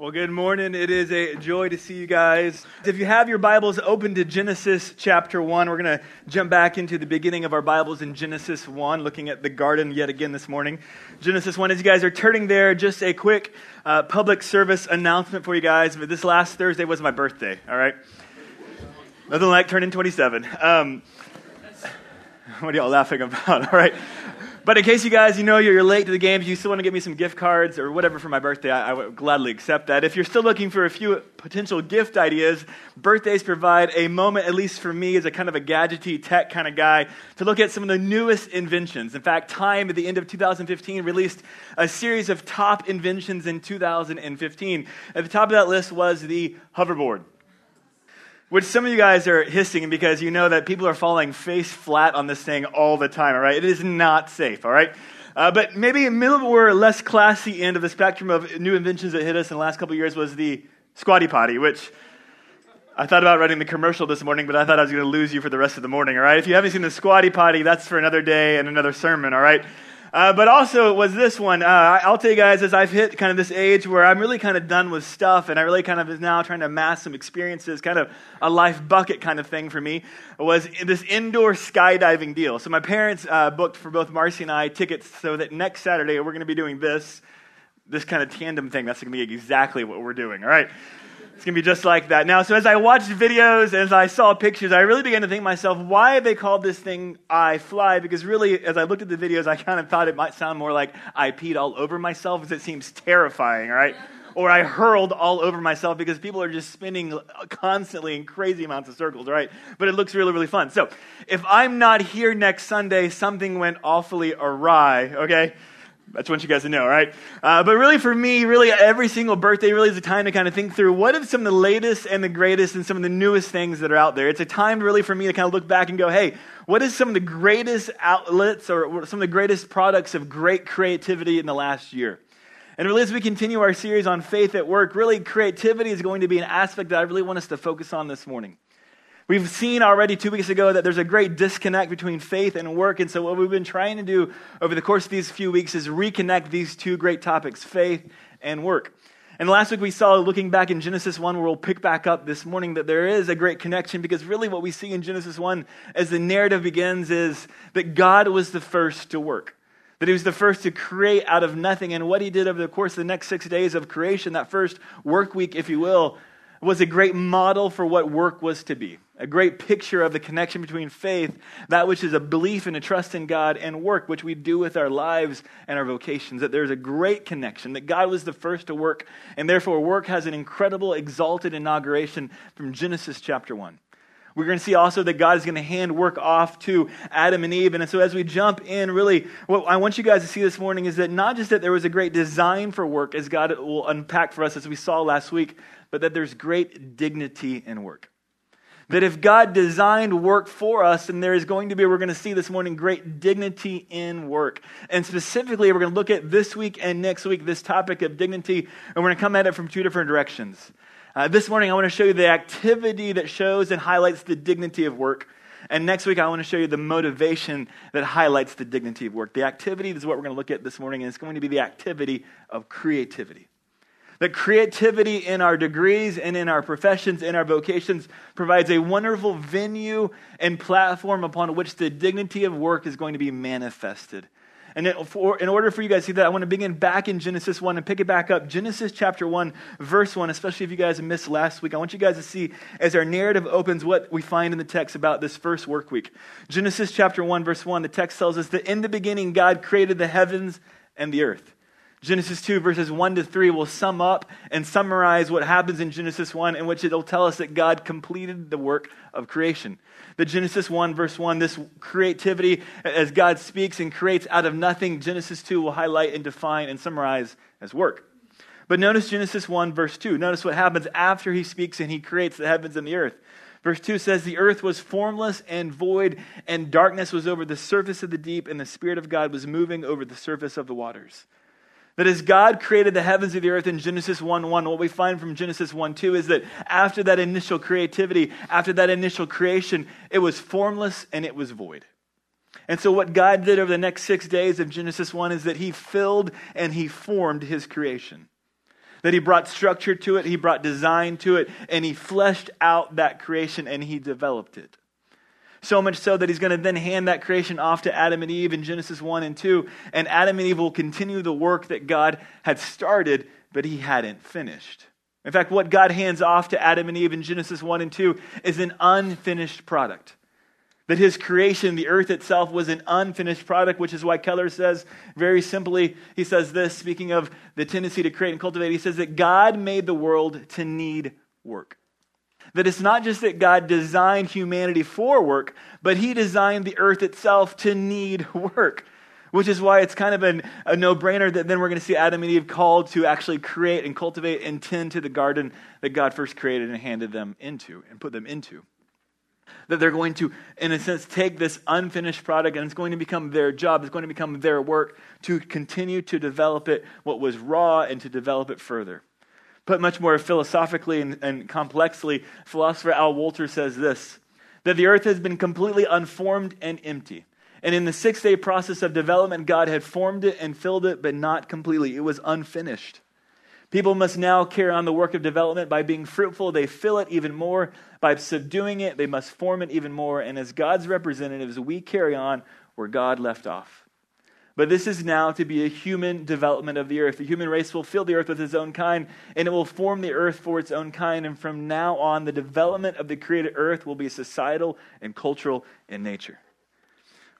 Well, good morning. It is a joy to see you guys. If you have your Bibles open to Genesis chapter 1, we're going to jump back into the beginning of our Bibles in Genesis 1, looking at the garden yet again this morning. Genesis 1, as you guys are turning there, just a quick uh, public service announcement for you guys. This last Thursday was my birthday, all right? Nothing like turning 27. Um, what are y'all laughing about, all right? But in case you guys, you know, you're late to the game, you still want to give me some gift cards or whatever for my birthday, I, I, would gladly accept that. If you're still looking for a few potential gift ideas, birthdays provide a moment, at least for me as a kind of a gadgety tech kind of guy, to look at some of the newest inventions. In fact, Time at the end of 2015 released a series of top inventions in 2015. At the top of that list was the hoverboard which some of you guys are hissing because you know that people are falling face flat on this thing all the time, all right? It is not safe, all right? Uh, but maybe a middle or less classy end of the spectrum of new inventions that hit us in the last couple years was the squatty potty, which I thought about writing the commercial this morning, but I thought I was going to lose you for the rest of the morning, all right? If you haven't seen the squatty potty, that's for another day and another sermon, all right? Uh, but also it was this one. Uh, I'll tell you guys, as I've hit kind of this age where I'm really kind of done with stuff, and I really kind of is now trying to amass some experiences, kind of a life bucket kind of thing for me, was this indoor skydiving deal. So my parents uh, booked for both Marcy and I tickets so that next Saturday we're going to be doing this, this kind of tandem thing. That's going to be exactly what we're doing. All right. It's going to be just like that. Now, so as I watched videos, as I saw pictures, I really began to think myself, why they called this thing iFLY? Because really, as I looked at the videos, I kind of thought it might sound more like I peed all over myself, as it seems terrifying, right? or I hurled all over myself because people are just spinning constantly in crazy amounts of circles, right? But it looks really, really fun. So if I'm not here next Sunday, something went awfully awry, okay? Just want you guys to know, right? Uh, but really, for me, really, every single birthday really is a time to kind of think through what are some of the latest and the greatest and some of the newest things that are out there. It's a time really for me to kind of look back and go, hey, what is some of the greatest outlets or some of the greatest products of great creativity in the last year? And really, as we continue our series on faith at work, really, creativity is going to be an aspect that I really want us to focus on this morning. We've seen already two weeks ago that there's a great disconnect between faith and work. And so, what we've been trying to do over the course of these few weeks is reconnect these two great topics faith and work. And last week we saw, looking back in Genesis 1, where we'll pick back up this morning, that there is a great connection because really what we see in Genesis 1 as the narrative begins is that God was the first to work. That he was the first to create out of nothing. And what he did over the course of the next six days of creation, that first work week, if you will, was a great model for what work was to be a great picture of the connection between faith, that which is a belief and a trust in God, and work, which we do with our lives and our vocations. That there's a great connection, that God was the first to work, and therefore work has an incredible, exalted inauguration from Genesis chapter 1. We're going to see also that God is going to hand work off to Adam and Eve. And so as we jump in, really, what I want you guys to see this morning is that not just that there was a great design for work, as God will unpack for us as we saw last week, but that there's great dignity in work. That if God designed work for us, and there is going to be, we're going to see this morning, great dignity in work. And specifically, we're going to look at this week and next week this topic of dignity, and we're going to come at it from two different directions. Uh, this morning, I want to show you the activity that shows and highlights the dignity of work. And next week, I want to show you the motivation that highlights the dignity of work. The activity is what we're going to look at this morning, and it's going to be the activity of creativity. That creativity in our degrees and in our professions, in our vocations, provides a wonderful venue and platform upon which the dignity of work is going to be manifested. And in order for you guys to see that, I want to begin back in Genesis 1 and pick it back up. Genesis chapter 1, verse 1, especially if you guys missed last week. I want you guys to see as our narrative opens what we find in the text about this first work week. Genesis chapter 1, verse 1, the text tells us that in the beginning God created the heavens and the earth. Genesis 2, verses 1 to 3 will sum up and summarize what happens in Genesis 1, in which it'll tell us that God completed the work of creation. The Genesis 1, verse 1, this creativity, as God speaks and creates out of nothing, Genesis 2 will highlight and define and summarize as work. But notice Genesis 1, verse 2. Notice what happens after he speaks and he creates the heavens and the earth. Verse 2 says, The earth was formless and void, and darkness was over the surface of the deep, and the Spirit of God was moving over the surface of the waters. That as God created the heavens and the earth in Genesis 1 1, what we find from Genesis 1 2 is that after that initial creativity, after that initial creation, it was formless and it was void. And so, what God did over the next six days of Genesis 1 is that He filled and He formed His creation. That he brought structure to it, he brought design to it, and he fleshed out that creation and he developed it. So much so that he's going to then hand that creation off to Adam and Eve in Genesis 1 and 2. And Adam and Eve will continue the work that God had started, but he hadn't finished. In fact, what God hands off to Adam and Eve in Genesis 1 and 2 is an unfinished product. That his creation, the earth itself, was an unfinished product, which is why Keller says very simply, he says this, speaking of the tendency to create and cultivate, he says that God made the world to need work. That it's not just that God designed humanity for work, but he designed the earth itself to need work. Which is why it's kind of an, a no brainer that then we're going to see Adam and Eve called to actually create and cultivate and tend to the garden that God first created and handed them into and put them into. That they're going to, in a sense, take this unfinished product and it's going to become their job, it's going to become their work to continue to develop it, what was raw, and to develop it further. Put much more philosophically and, and complexly, philosopher Al Wolters says this that the earth has been completely unformed and empty. And in the six day process of development, God had formed it and filled it, but not completely. It was unfinished. People must now carry on the work of development by being fruitful. They fill it even more. By subduing it, they must form it even more. And as God's representatives, we carry on where God left off. But this is now to be a human development of the earth. The human race will fill the earth with its own kind, and it will form the earth for its own kind. And from now on, the development of the created earth will be societal and cultural in nature.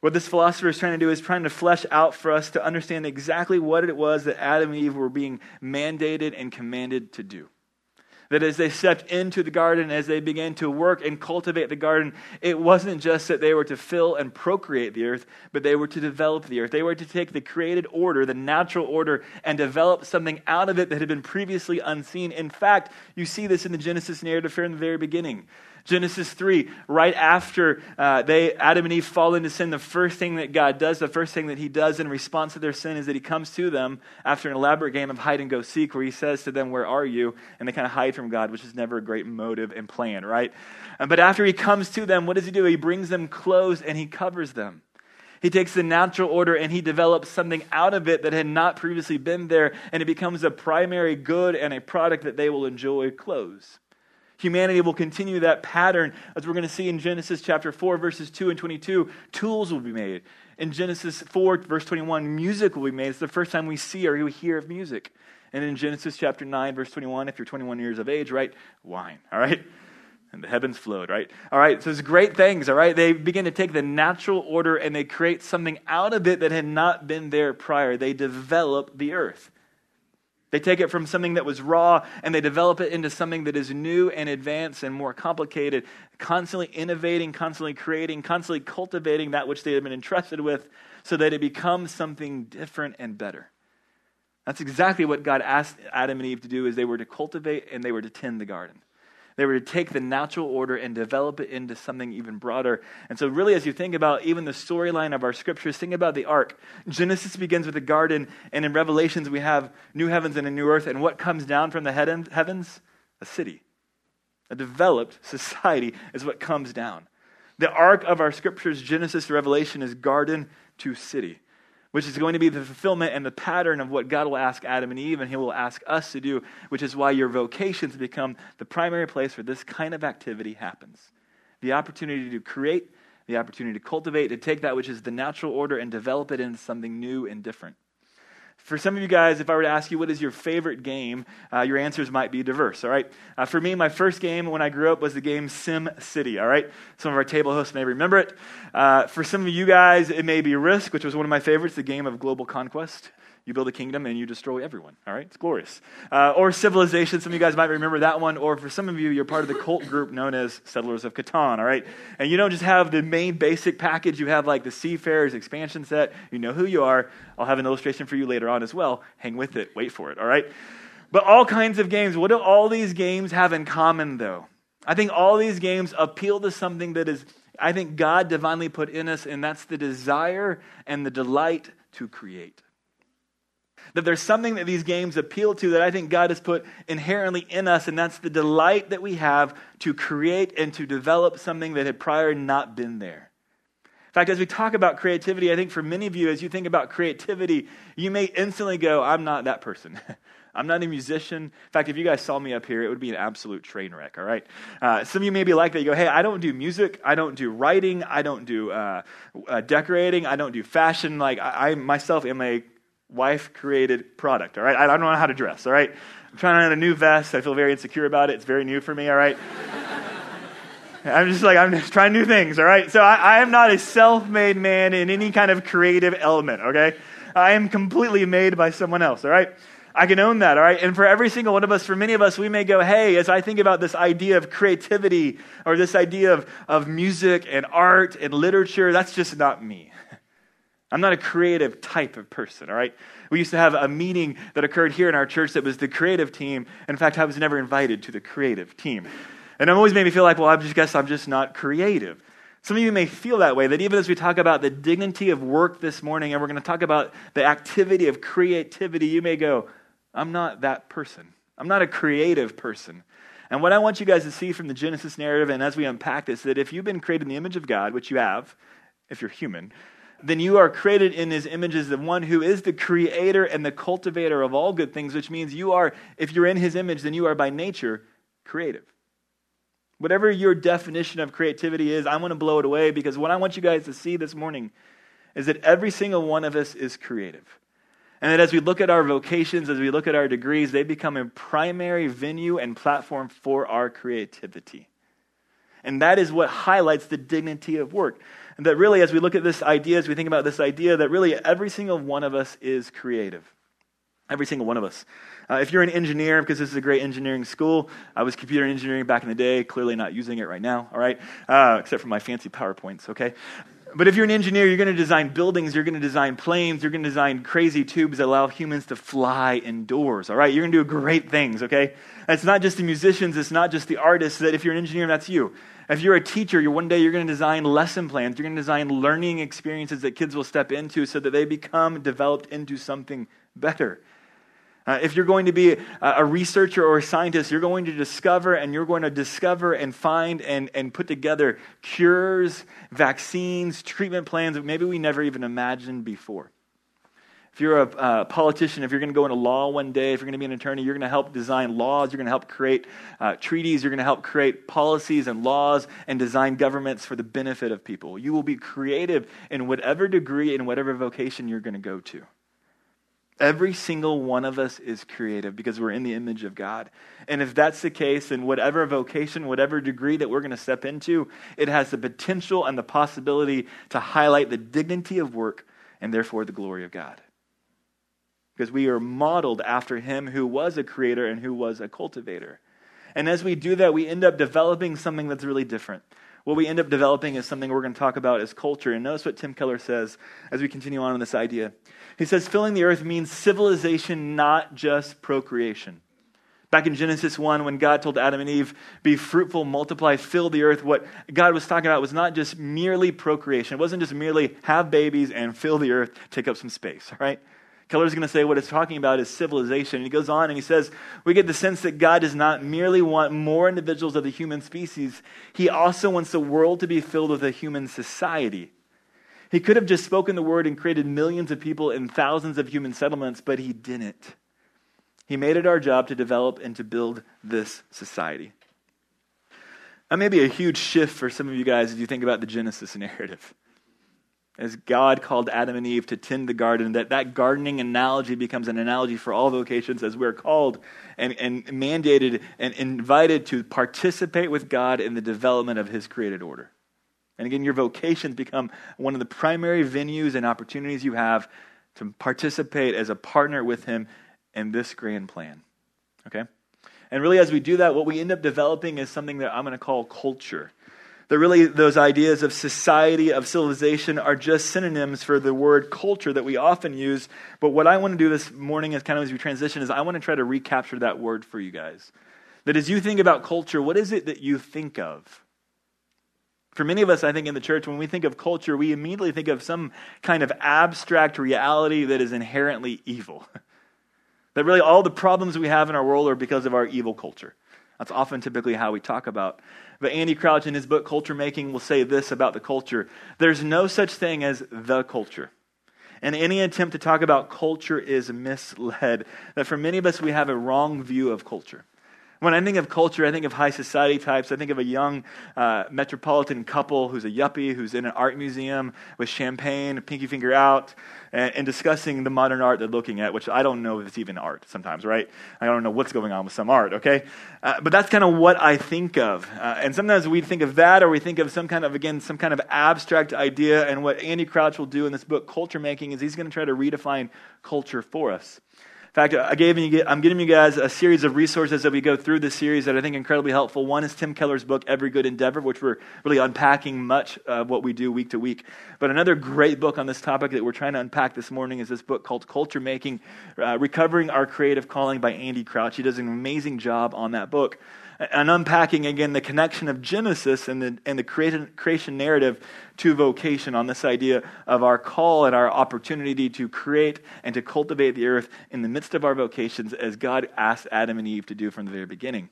What this philosopher is trying to do is trying to flesh out for us to understand exactly what it was that Adam and Eve were being mandated and commanded to do. That as they stepped into the garden, as they began to work and cultivate the garden, it wasn't just that they were to fill and procreate the earth, but they were to develop the earth. They were to take the created order, the natural order, and develop something out of it that had been previously unseen. In fact, you see this in the Genesis narrative from the very beginning. Genesis 3, right after uh, they, Adam and Eve fall into sin, the first thing that God does, the first thing that He does in response to their sin is that He comes to them after an elaborate game of hide and go seek, where He says to them, Where are you? And they kind of hide from God, which is never a great motive and plan, right? Uh, but after He comes to them, what does He do? He brings them clothes and He covers them. He takes the natural order and he develops something out of it that had not previously been there, and it becomes a primary good and a product that they will enjoy clothes humanity will continue that pattern as we're going to see in Genesis chapter 4, verses 2 and 22. Tools will be made. In Genesis 4, verse 21, music will be made. It's the first time we see or we hear of music. And in Genesis chapter 9, verse 21, if you're 21 years of age, right? Wine, all right? And the heavens flowed, right? All right, so it's great things, all right? They begin to take the natural order and they create something out of it that had not been there prior. They develop the earth. They take it from something that was raw and they develop it into something that is new and advanced and more complicated, constantly innovating, constantly creating, constantly cultivating that which they have been entrusted with so that it becomes something different and better. That's exactly what God asked Adam and Eve to do is they were to cultivate and they were to tend the garden. They were to take the natural order and develop it into something even broader. And so, really, as you think about even the storyline of our scriptures, think about the arc. Genesis begins with the garden, and in Revelations, we have new heavens and a new earth. And what comes down from the heavens? A city. A developed society is what comes down. The arc of our scriptures, Genesis to Revelation, is garden to city which is going to be the fulfillment and the pattern of what God will ask Adam and Eve, and He will ask us to do, which is why your vocations become the primary place where this kind of activity happens. The opportunity to create, the opportunity to cultivate, to take that which is the natural order and develop it into something new and different. For some of you guys, if I were to ask you what is your favorite game, uh, your answers might be diverse, all right? Uh, for me, my first game when I grew up was the game SimCity, all right? Some of our table hosts may remember it. Uh, for some of you guys, it may be Risk, which was one of my favorites, the game of global conquest. You build a kingdom and you destroy everyone. All right? It's glorious. Uh, or Civilization. Some of you guys might remember that one. Or for some of you, you're part of the cult group known as Settlers of Catan. All right? And you don't just have the main basic package, you have like the Seafarers expansion set. You know who you are. I'll have an illustration for you later on as well. Hang with it. Wait for it. All right? But all kinds of games. What do all these games have in common, though? I think all these games appeal to something that is, I think God divinely put in us, and that's the desire and the delight to create. That there's something that these games appeal to that I think God has put inherently in us, and that's the delight that we have to create and to develop something that had prior not been there. In fact, as we talk about creativity, I think for many of you, as you think about creativity, you may instantly go, I'm not that person. I'm not a musician. In fact, if you guys saw me up here, it would be an absolute train wreck, all right? Uh, some of you may be like that. You go, hey, I don't do music. I don't do writing. I don't do uh, uh, decorating. I don't do fashion. Like, I, I myself am a wife created product, all right? I don't know how to dress, all right? I'm trying on a new vest. I feel very insecure about it. It's very new for me, all right? I'm just like, I'm just trying new things, all right? So I, I am not a self made man in any kind of creative element, okay? I am completely made by someone else, all right? I can own that, all right? And for every single one of us, for many of us, we may go, hey, as I think about this idea of creativity or this idea of, of music and art and literature, that's just not me. I'm not a creative type of person, all right? We used to have a meeting that occurred here in our church that was the creative team. In fact, I was never invited to the creative team. And it always made me feel like, well, I just guess I'm just not creative. Some of you may feel that way, that even as we talk about the dignity of work this morning, and we're going to talk about the activity of creativity, you may go, I'm not that person. I'm not a creative person. And what I want you guys to see from the Genesis narrative, and as we unpack this, that if you've been created in the image of God, which you have, if you're human, then you are created in his image as the one who is the creator and the cultivator of all good things, which means you are, if you're in his image, then you are by nature creative. Whatever your definition of creativity is, I'm going to blow it away because what I want you guys to see this morning is that every single one of us is creative. And that as we look at our vocations, as we look at our degrees, they become a primary venue and platform for our creativity. And that is what highlights the dignity of work. And that really, as we look at this idea, as we think about this idea, that really every single one of us is creative. Every single one of us. Uh, if you're an engineer, because this is a great engineering school, I was computer engineering back in the day, clearly not using it right now, all right? Uh, except for my fancy PowerPoints, okay? But if you're an engineer, you're going to design buildings, you're going to design planes, you're going to design crazy tubes that allow humans to fly indoors, all right? You're going to do great things, okay? It's not just the musicians, it's not just the artists, that if you're an engineer, that's you. If you're a teacher, you're one day you're going to design lesson plans, you're going to design learning experiences that kids will step into so that they become developed into something better. Uh, if you're going to be a, a, researcher or a scientist, you're going to discover and you're going to discover and find and, and put together cures, vaccines, treatment plans that maybe we never even imagined before. If you're a uh, politician, if you're going to go into law one day, if you're going to be an attorney, you're going to help design laws, you're going to help create uh, treaties, you're going to help create policies and laws and design governments for the benefit of people. You will be creative in whatever degree and whatever vocation you're going to go to. Every single one of us is creative because we're in the image of God. And if that's the case, then whatever vocation, whatever degree that we're going to step into, it has the potential and the possibility to highlight the dignity of work and therefore the glory of God. Because we are modeled after Him who was a creator and who was a cultivator. And as we do that, we end up developing something that's really different. What we end up developing is something we're going to talk about as culture. And notice what Tim Keller says as we continue on in this idea. He says, filling the earth means civilization, not just procreation. Back in Genesis 1, when God told Adam and Eve, be fruitful, multiply, fill the earth, what God was talking about was not just merely procreation. It wasn't just merely have babies and fill the earth, take up some space, all right? Keller's going to say what it's talking about is civilization. And he goes on and he says, We get the sense that God does not merely want more individuals of the human species, he also wants the world to be filled with a human society. He could have just spoken the word and created millions of people and thousands of human settlements, but he didn't. He made it our job to develop and to build this society. That may be a huge shift for some of you guys as you think about the Genesis narrative. As God called Adam and Eve to tend the garden, that that gardening analogy becomes an analogy for all vocations as we're called and, and mandated and invited to participate with God in the development of his created order. And again, your vocations become one of the primary venues and opportunities you have to participate as a partner with Him in this grand plan. Okay? And really, as we do that, what we end up developing is something that I'm going to call culture. That really, those ideas of society, of civilization, are just synonyms for the word culture that we often use. But what I want to do this morning, as kind of as we transition, is I want to try to recapture that word for you guys. That as you think about culture, what is it that you think of? For many of us, I think, in the church, when we think of culture, we immediately think of some kind of abstract reality that is inherently evil. that really all the problems we have in our world are because of our evil culture. That's often typically how we talk about. But Andy Crouch, in his book Culture Making, will say this about the culture there's no such thing as the culture. And any attempt to talk about culture is misled. That for many of us, we have a wrong view of culture. When I think of culture, I think of high society types. I think of a young uh, metropolitan couple who's a yuppie, who's in an art museum with champagne, pinky finger out, and, and, discussing the modern art they're looking at, which I don't know if it's even art sometimes, right? I don't know what's going on with some art, okay? Uh, but that's kind of what I think of. Uh, and sometimes we think of that, or we think of some kind of, again, some kind of abstract idea. And what Andy Crouch will do in this book, Culture Making, is he's going to try to redefine culture for us. In fact, I gave you, I'm giving you guys a series of resources that we go through this series that I think incredibly helpful. One is Tim Keller's book, Every Good Endeavor, which we're really unpacking much of what we do week to week. But another great book on this topic that we're trying to unpack this morning is this book called Culture Making uh, Recovering Our Creative Calling by Andy Crouch. He does an amazing job on that book and unpacking again the connection of Genesis and the, and the creation, creation narrative to vocation on this idea of our call and our opportunity to create and to cultivate the earth in the midst of our vocations as God asked Adam and Eve to do from the very beginning.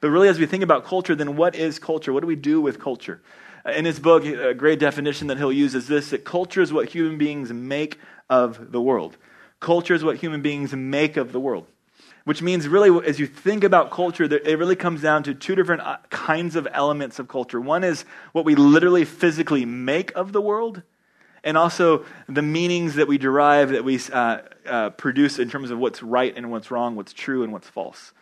But really, as we think about culture, then what is culture? What do we do with culture? Uh, in his book, a great definition that he'll use is this that culture is what human beings make of the world. Culture is what human beings make of the world which means really as you think about culture it really comes down to two different uh, kinds of elements of culture. One is what we literally physically make of the world and also the meanings that we derive that we uh, uh, produce in terms of what's right and what's wrong what's true and what's false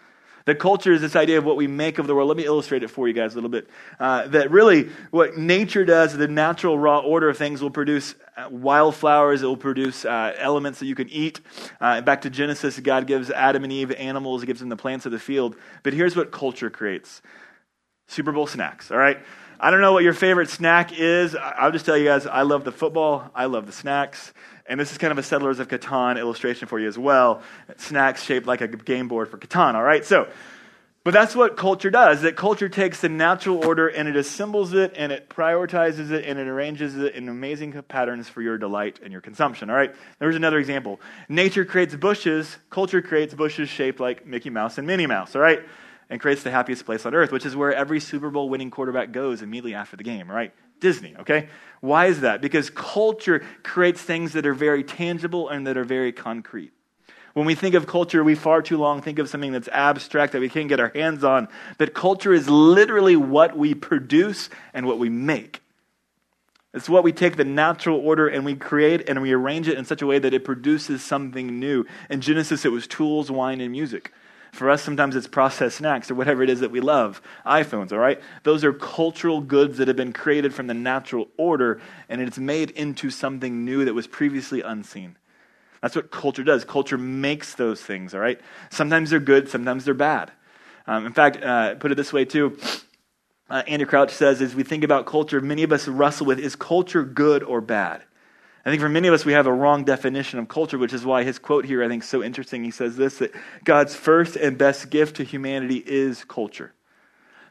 the culture is this idea of what we make of the world. Let me illustrate it for you guys a little bit. Uh, that really, what nature does, the natural raw order of things, will produce uh, wildflowers, it will produce uh, elements that you can eat. Uh, back to Genesis, God gives Adam and Eve animals, He gives them the plants of the field. But here's what culture creates Super Bowl snacks, all right? I don't know what your favorite snack is. I'll just tell you guys, I love the football, I love the snacks. And this is kind of a Settlers of Catan illustration for you as well. Snacks shaped like a game board for Catan, all right? So, but that's what culture does. That culture takes the natural order and it assembles it and it prioritizes it and it arranges it in amazing patterns for your delight and your consumption. All right. There's another example. Nature creates bushes. Culture creates bushes shaped like Mickey Mouse and Minnie Mouse. All right. And creates the happiest place on earth, which is where every Super Bowl winning quarterback goes immediately after the game. Right. Disney. Okay. Why is that? Because culture creates things that are very tangible and that are very concrete. When we think of culture, we far too long think of something that's abstract that we can't get our hands on. But culture is literally what we produce and what we make. It's what we take the natural order and we create and we arrange it in such a way that it produces something new. In Genesis, it was tools, wine, and music. For us, sometimes it's processed snacks or whatever it is that we love. iPhones, all right? Those are cultural goods that have been created from the natural order, and it's made into something new that was previously unseen. That's what culture does. Culture makes those things, all right? Sometimes they're good, sometimes they're bad. Um, in fact, uh, put it this way, too. Uh, Andy Crouch says, as we think about culture, many of us wrestle with is culture good or bad? I think for many of us, we have a wrong definition of culture, which is why his quote here, I think, is so interesting. He says this that God's first and best gift to humanity is culture.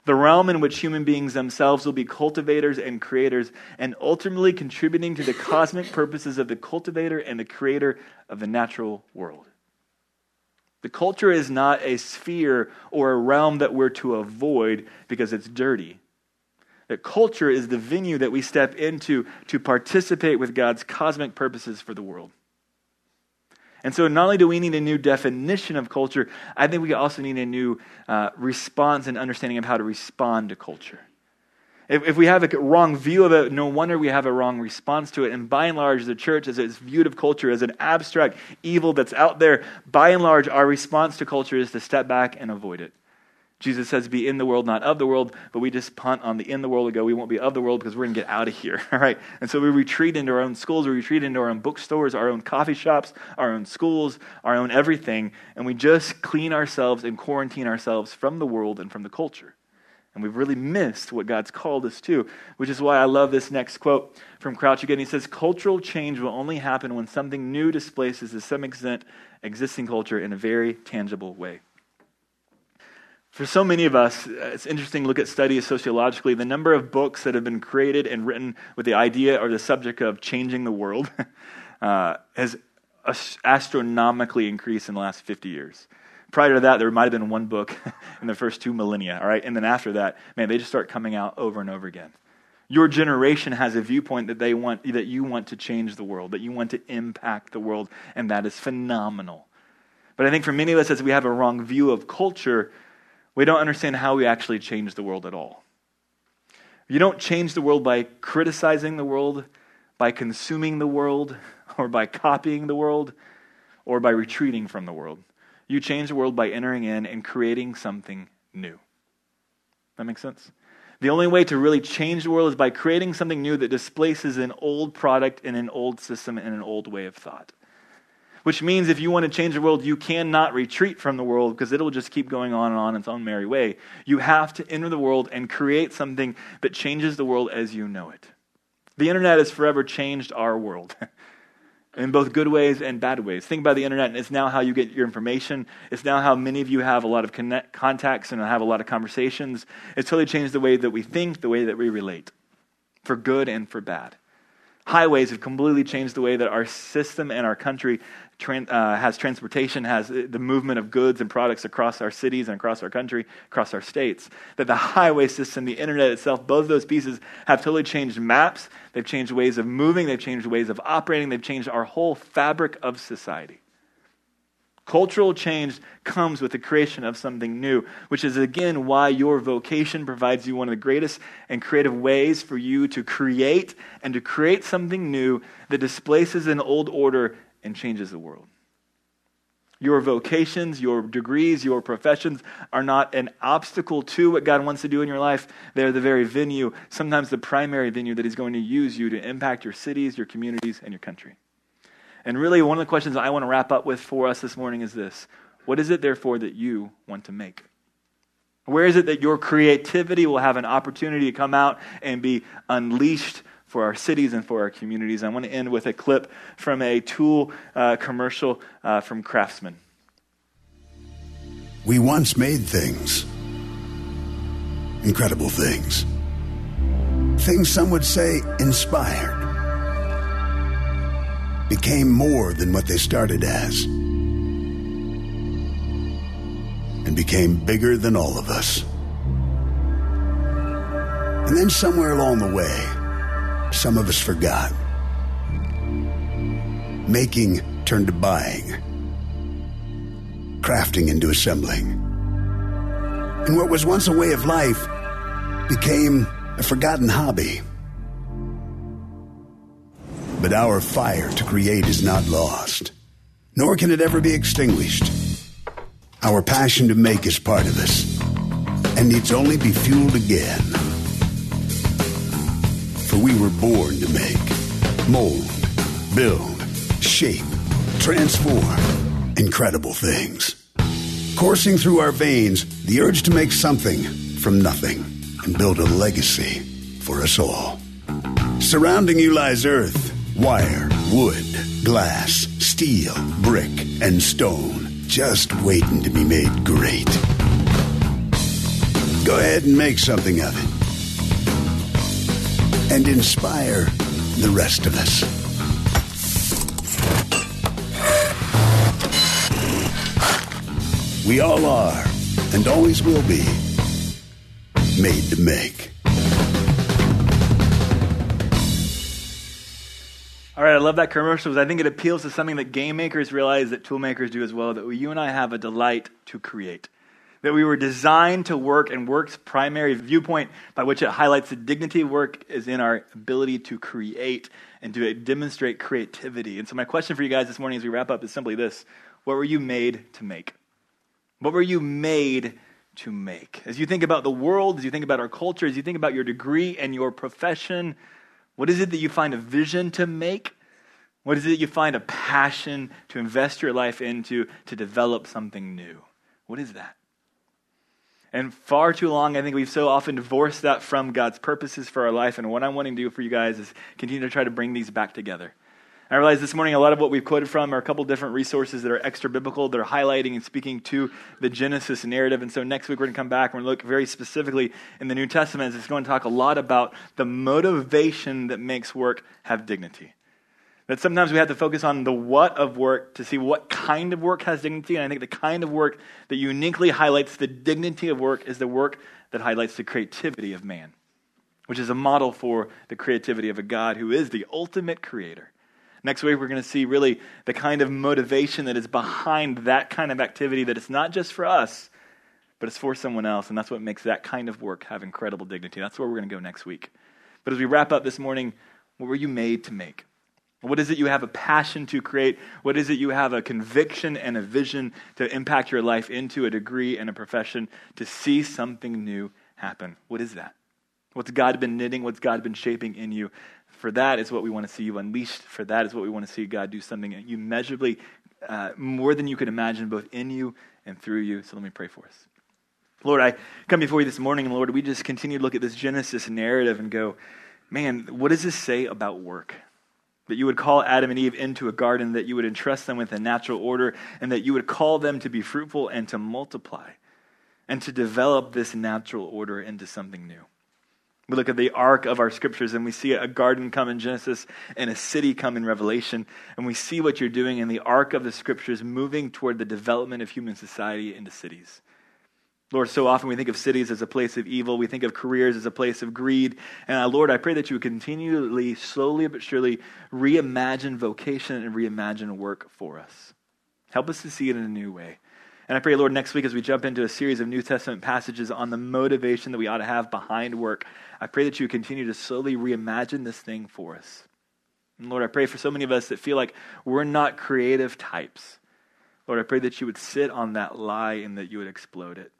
The realm in which human beings themselves will be cultivators and creators, and ultimately contributing to the cosmic purposes of the cultivator and the creator of the natural world. The culture is not a sphere or a realm that we're to avoid because it's dirty. That culture is the venue that we step into to participate with God's cosmic purposes for the world. And so, not only do we need a new definition of culture, I think we also need a new uh, response and understanding of how to respond to culture. If, if, we have a wrong view of it, no wonder we have a wrong response to it. And by and large, the church, as it's viewed of culture as an abstract evil that's out there, by and large, our response to culture is to step back and avoid it. Jesus says, be in the world, not of the world, but we just punt on the in the world. We go, we won't be of the world because we're going to get out of here. All right. And so we retreat into our own schools, we retreat into our own bookstores, our own coffee shops, our own schools, our own everything. And we just clean ourselves and quarantine ourselves from the world and from the culture. And we've really missed what God's called us to, which is why I love this next quote from Crouch again. He says, Cultural change will only happen when something new displaces, to some extent, existing culture in a very tangible way. For so many of us, it's interesting to look at studies sociologically. The number of books that have been created and written with the idea or the subject of changing the world uh, has astronomically increased in the last 50 years. Prior to that, there might have been one book in the first two millennia, all right? And then after that, man, they just start coming out over and over again. Your generation has a viewpoint that they want that you want to change the world, that you want to impact the world, and that is phenomenal. But I think for many of us as we have a wrong view of culture, we don't understand how we actually change the world at all. You don't change the world by criticizing the world, by consuming the world, or by copying the world, or by retreating from the world. You change the world by entering in and creating something new. That makes sense? The only way to really change the world is by creating something new that displaces an old product in an old system and an old way of thought. Which means if you want to change the world, you cannot retreat from the world because it'll just keep going on and on its own merry way. You have to enter the world and create something that changes the world as you know it. The internet has forever changed our world. in both good ways and bad ways. Think about the internet, and it's now how you get your information. It's now how many of you have a lot of connect, contacts and have a lot of conversations. It's totally changed the way that we think, the way that we relate, for good and for bad. Highways have completely changed the way that our system and our country uh, has transportation, has the movement of goods and products across our cities and across our country, across our states. That the highway system, the internet itself, both those pieces have totally changed maps. They've changed ways of moving. They've changed ways of operating. They've changed our whole fabric of society. Cultural change comes with the creation of something new, which is again why your vocation provides you one of the greatest and creative ways for you to create and to create something new that displaces an old order and changes the world. Your vocations, your degrees, your professions are not an obstacle to what God wants to do in your life. They're the very venue, sometimes the primary venue that He's going to use you to impact your cities, your communities, and your country. And really, one of the questions I want to wrap up with for us this morning is this What is it, therefore, that you want to make? Where is it that your creativity will have an opportunity to come out and be unleashed for our cities and for our communities. I want to end with a clip from a tool uh, commercial uh, from Craftsman. We once made things, incredible things, things some would say inspired, became more than what they started as, and became bigger than all of us. And then somewhere along the way, some of us forgot. Making turned to buying, crafting into assembling. And what was once a way of life became a forgotten hobby. But our fire to create is not lost, nor can it ever be extinguished. Our passion to make is part of us and needs only be fueled again for we were born to make, mold, build, shape, transform incredible things. Coursing through our veins, the urge to make something from nothing and build a legacy for us all. Surrounding you lies earth, wire, wood, glass, steel, brick, and stone, just waiting to be made great. Go ahead and make something of it and inspire the rest of us. We all are, and always will be, made to make. All right, I love that commercial because I think it appeals to something that game makers realize that tool makers do as well, that you and I have a delight to create that we were designed to work, and work's primary viewpoint by which it highlights the dignity of work is in our ability to create and to demonstrate creativity. And so, my question for you guys this morning as we wrap up is simply this What were you made to make? What were you made to make? As you think about the world, as you think about our culture, as you think about your degree and your profession, what is it that you find a vision to make? What is it that you find a passion to invest your life into to develop something new? What is that? And far too long, I think we've so often divorced that from God's purposes for our life. And what I'm wanting to do for you guys is continue to try to bring these back together. I realize this morning a lot of what we've quoted from are a couple different resources that are extra biblical. They're highlighting and speaking to the Genesis narrative. And so next week we're going to come back and look very specifically in the New Testament. It's going to talk a lot about the motivation that makes work have dignity. That sometimes we have to focus on the what of work to see what kind of work has dignity. And I think the kind of work that uniquely highlights the dignity of work is the work that highlights the creativity of man. which is a model for the creativity of a God who is the ultimate creator. Next week, we're going to see really the kind of motivation that is behind that kind of activity that it's not just for us, but it's for someone else. And that's what makes that kind of work have incredible dignity. That's where we're going to go next week. But as we wrap up this morning, what were you made to make? What is it you have a passion to create? What is it you have a conviction and a vision to impact your life into a degree and a profession to see something new happen? What is that? What's God been knitting? What's God been shaping in you? For that is what we want to see you unleashed. For that is what we want to see God do something immeasurably uh, more than you could imagine, both in you and through you. So let me pray for us. Lord, I come before you this morning, and Lord, we just continue to look at this Genesis narrative and go, man, what does this say about work? That you would call Adam and Eve into a garden, that you would entrust them with a natural order, and that you would call them to be fruitful and to multiply, and to develop this natural order into something new. We look at the arc of our scriptures and we see a garden come in Genesis and a city come in Revelation. And we see what you're doing in the arc of the scriptures moving toward the development of human society into cities. Lord, so often we think of cities as a place of evil. We think of careers as a place of greed. And uh, Lord, I pray that you would continually, slowly but surely, reimagine vocation and reimagine work for us. Help us to see it in a new way. And I pray, Lord, next week as we jump into a series of New Testament passages on the motivation that we ought to have behind work, I pray that you continue to slowly reimagine this thing for us. And Lord, I pray for so many of us that feel like we're not creative types. Lord, I pray that you would sit on that lie and that you would explode it.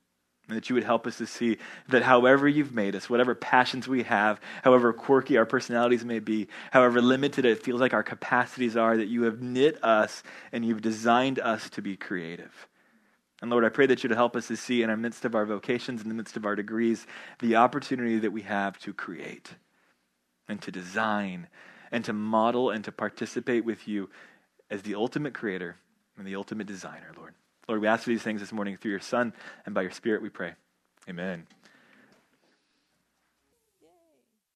And that you would help us to see that however you've made us, whatever passions we have, however quirky our personalities may be, however limited it feels like our capacities are, that you have knit us and you've designed us to be creative. And Lord, I pray that you'd help us to see in our midst of our vocations, in the midst of our degrees, the opportunity that we have to create and to design and to model and to participate with you as the ultimate creator and the ultimate designer, Lord. Lord, we ask for these things this morning through your Son and by your Spirit, we pray. Amen.